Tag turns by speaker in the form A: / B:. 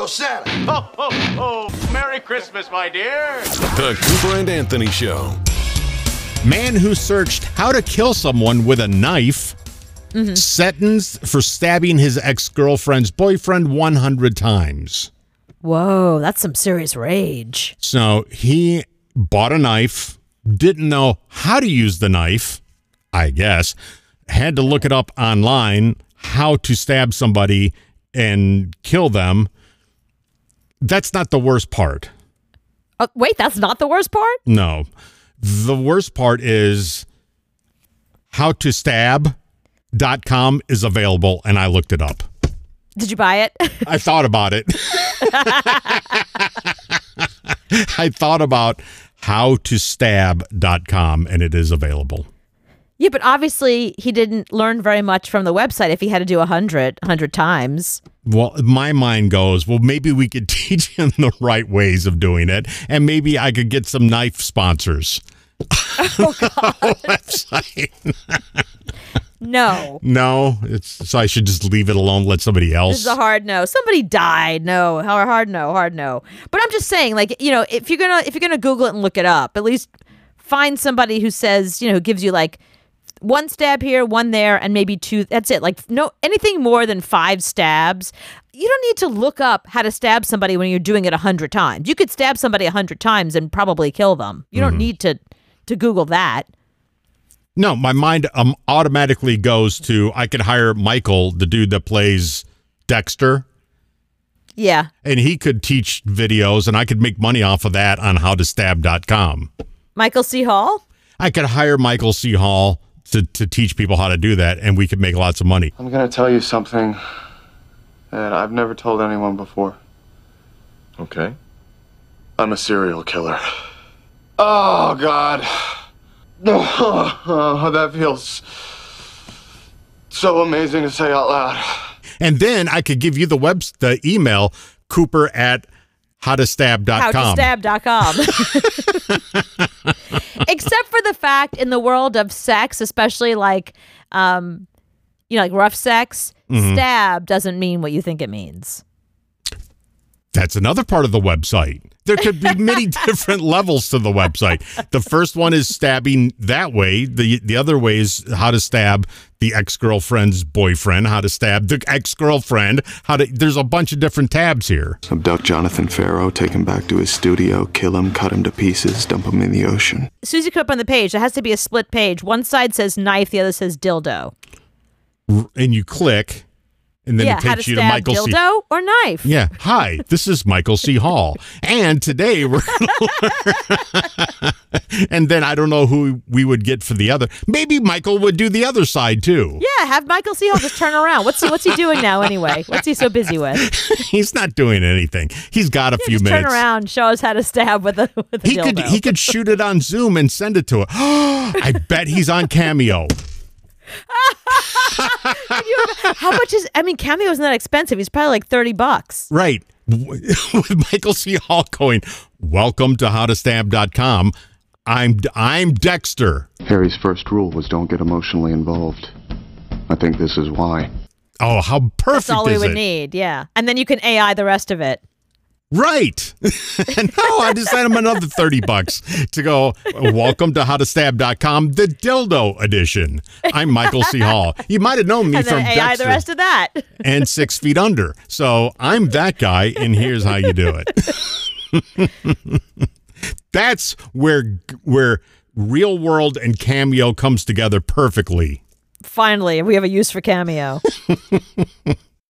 A: Yo, Santa.
B: Ho, ho, ho. Merry Christmas, my dear.
C: The Cooper and Anthony Show.
D: Man who searched how to kill someone with a knife, mm-hmm. sentenced for stabbing his ex girlfriend's boyfriend 100 times.
E: Whoa, that's some serious rage.
D: So he bought a knife, didn't know how to use the knife, I guess, had to look it up online how to stab somebody and kill them. That's not the worst part.
E: Oh, wait, that's not the worst part?
D: No. The worst part is how to stab.com is available and I looked it up.
E: Did you buy it?
D: I thought about it. I thought about how to stab.com and it is available.
E: Yeah, but obviously he didn't learn very much from the website if he had to do a hundred, hundred times.
D: Well, my mind goes, well, maybe we could teach him the right ways of doing it, and maybe I could get some knife sponsors.
E: Oh,
D: Website.
E: No.
D: No, it's so I should just leave it alone, let somebody else.
E: This is a hard no. Somebody died. No, hard, hard no, hard no. But I'm just saying, like, you know, if you're gonna if you're gonna Google it and look it up, at least find somebody who says, you know, who gives you like one stab here, one there, and maybe two. That's it. Like, no anything more than five stabs. You don't need to look up how to stab somebody when you're doing it a hundred times. You could stab somebody a hundred times and probably kill them. You don't need to to Google that.
D: No, my mind um automatically goes to I could hire Michael, the dude that plays Dexter,
E: Yeah.
D: and he could teach videos and I could make money off of that on howtostab.com.
E: Michael C. Hall.
D: I could hire Michael C. Hall to, to teach people how to do that and we could make lots of money.
F: I'm gonna tell you something that I've never told anyone before.
A: Okay.
F: I'm a serial killer. Oh, God. Oh, that feels so amazing to say out loud.
D: And then I could give you the web the email Cooper at howtostab.com.
E: howtostab.com. Except for the fact in the world of sex, especially like um you know, like rough sex,
D: Mm-hmm.
E: stab doesn't mean what you think it means.
D: That's another part of the website. There could be many different levels to the website. The first one is stabbing that way. The the other way is how to stab the ex-girlfriend's boyfriend, how to stab the ex-girlfriend, how to there's a bunch of different tabs here.
F: Abduct Jonathan Farrow, take him back to his studio, kill him, cut him to pieces, dump him in the ocean.
E: Susie put up on the page, there has to be a split page. One side says knife, the other says dildo.
D: And you click and then
E: yeah,
D: it
E: how to
D: takes you to Michael C.
E: dildo or knife.
D: Yeah. Hi, this is Michael C. Hall. And today we're And then I don't know who we would get for the other. Maybe Michael would do the other side too.
E: Yeah, have Michael C. Hall just turn around. What's he what's he doing now anyway? What's he so busy with?
D: He's not doing anything. He's got a few
E: just
D: minutes.
E: turn around, show us how to stab with a with a
D: He could he could shoot it on Zoom and send it to her. I bet he's on Cameo.
E: How much is? I mean, Cameo isn't that expensive. He's probably like thirty bucks.
D: Right. With Michael C. Hall going, Welcome to howtostab.com. I'm I'm Dexter.
F: Harry's first rule was don't get emotionally involved. I think this is why.
D: Oh, how perfect
E: That's all we would
D: it?
E: need. Yeah, and then you can AI the rest of it.
D: Right. and now I just sent him another 30 bucks to go, welcome to howtostab.com, the dildo edition. I'm Michael C. Hall. You might have known me
E: And
D: from
E: AI
D: Dexter
E: the rest of that.
D: and Six Feet Under. So I'm that guy, and here's how you do it. That's where where real world and cameo comes together perfectly.
E: Finally, we have a use for Cameo.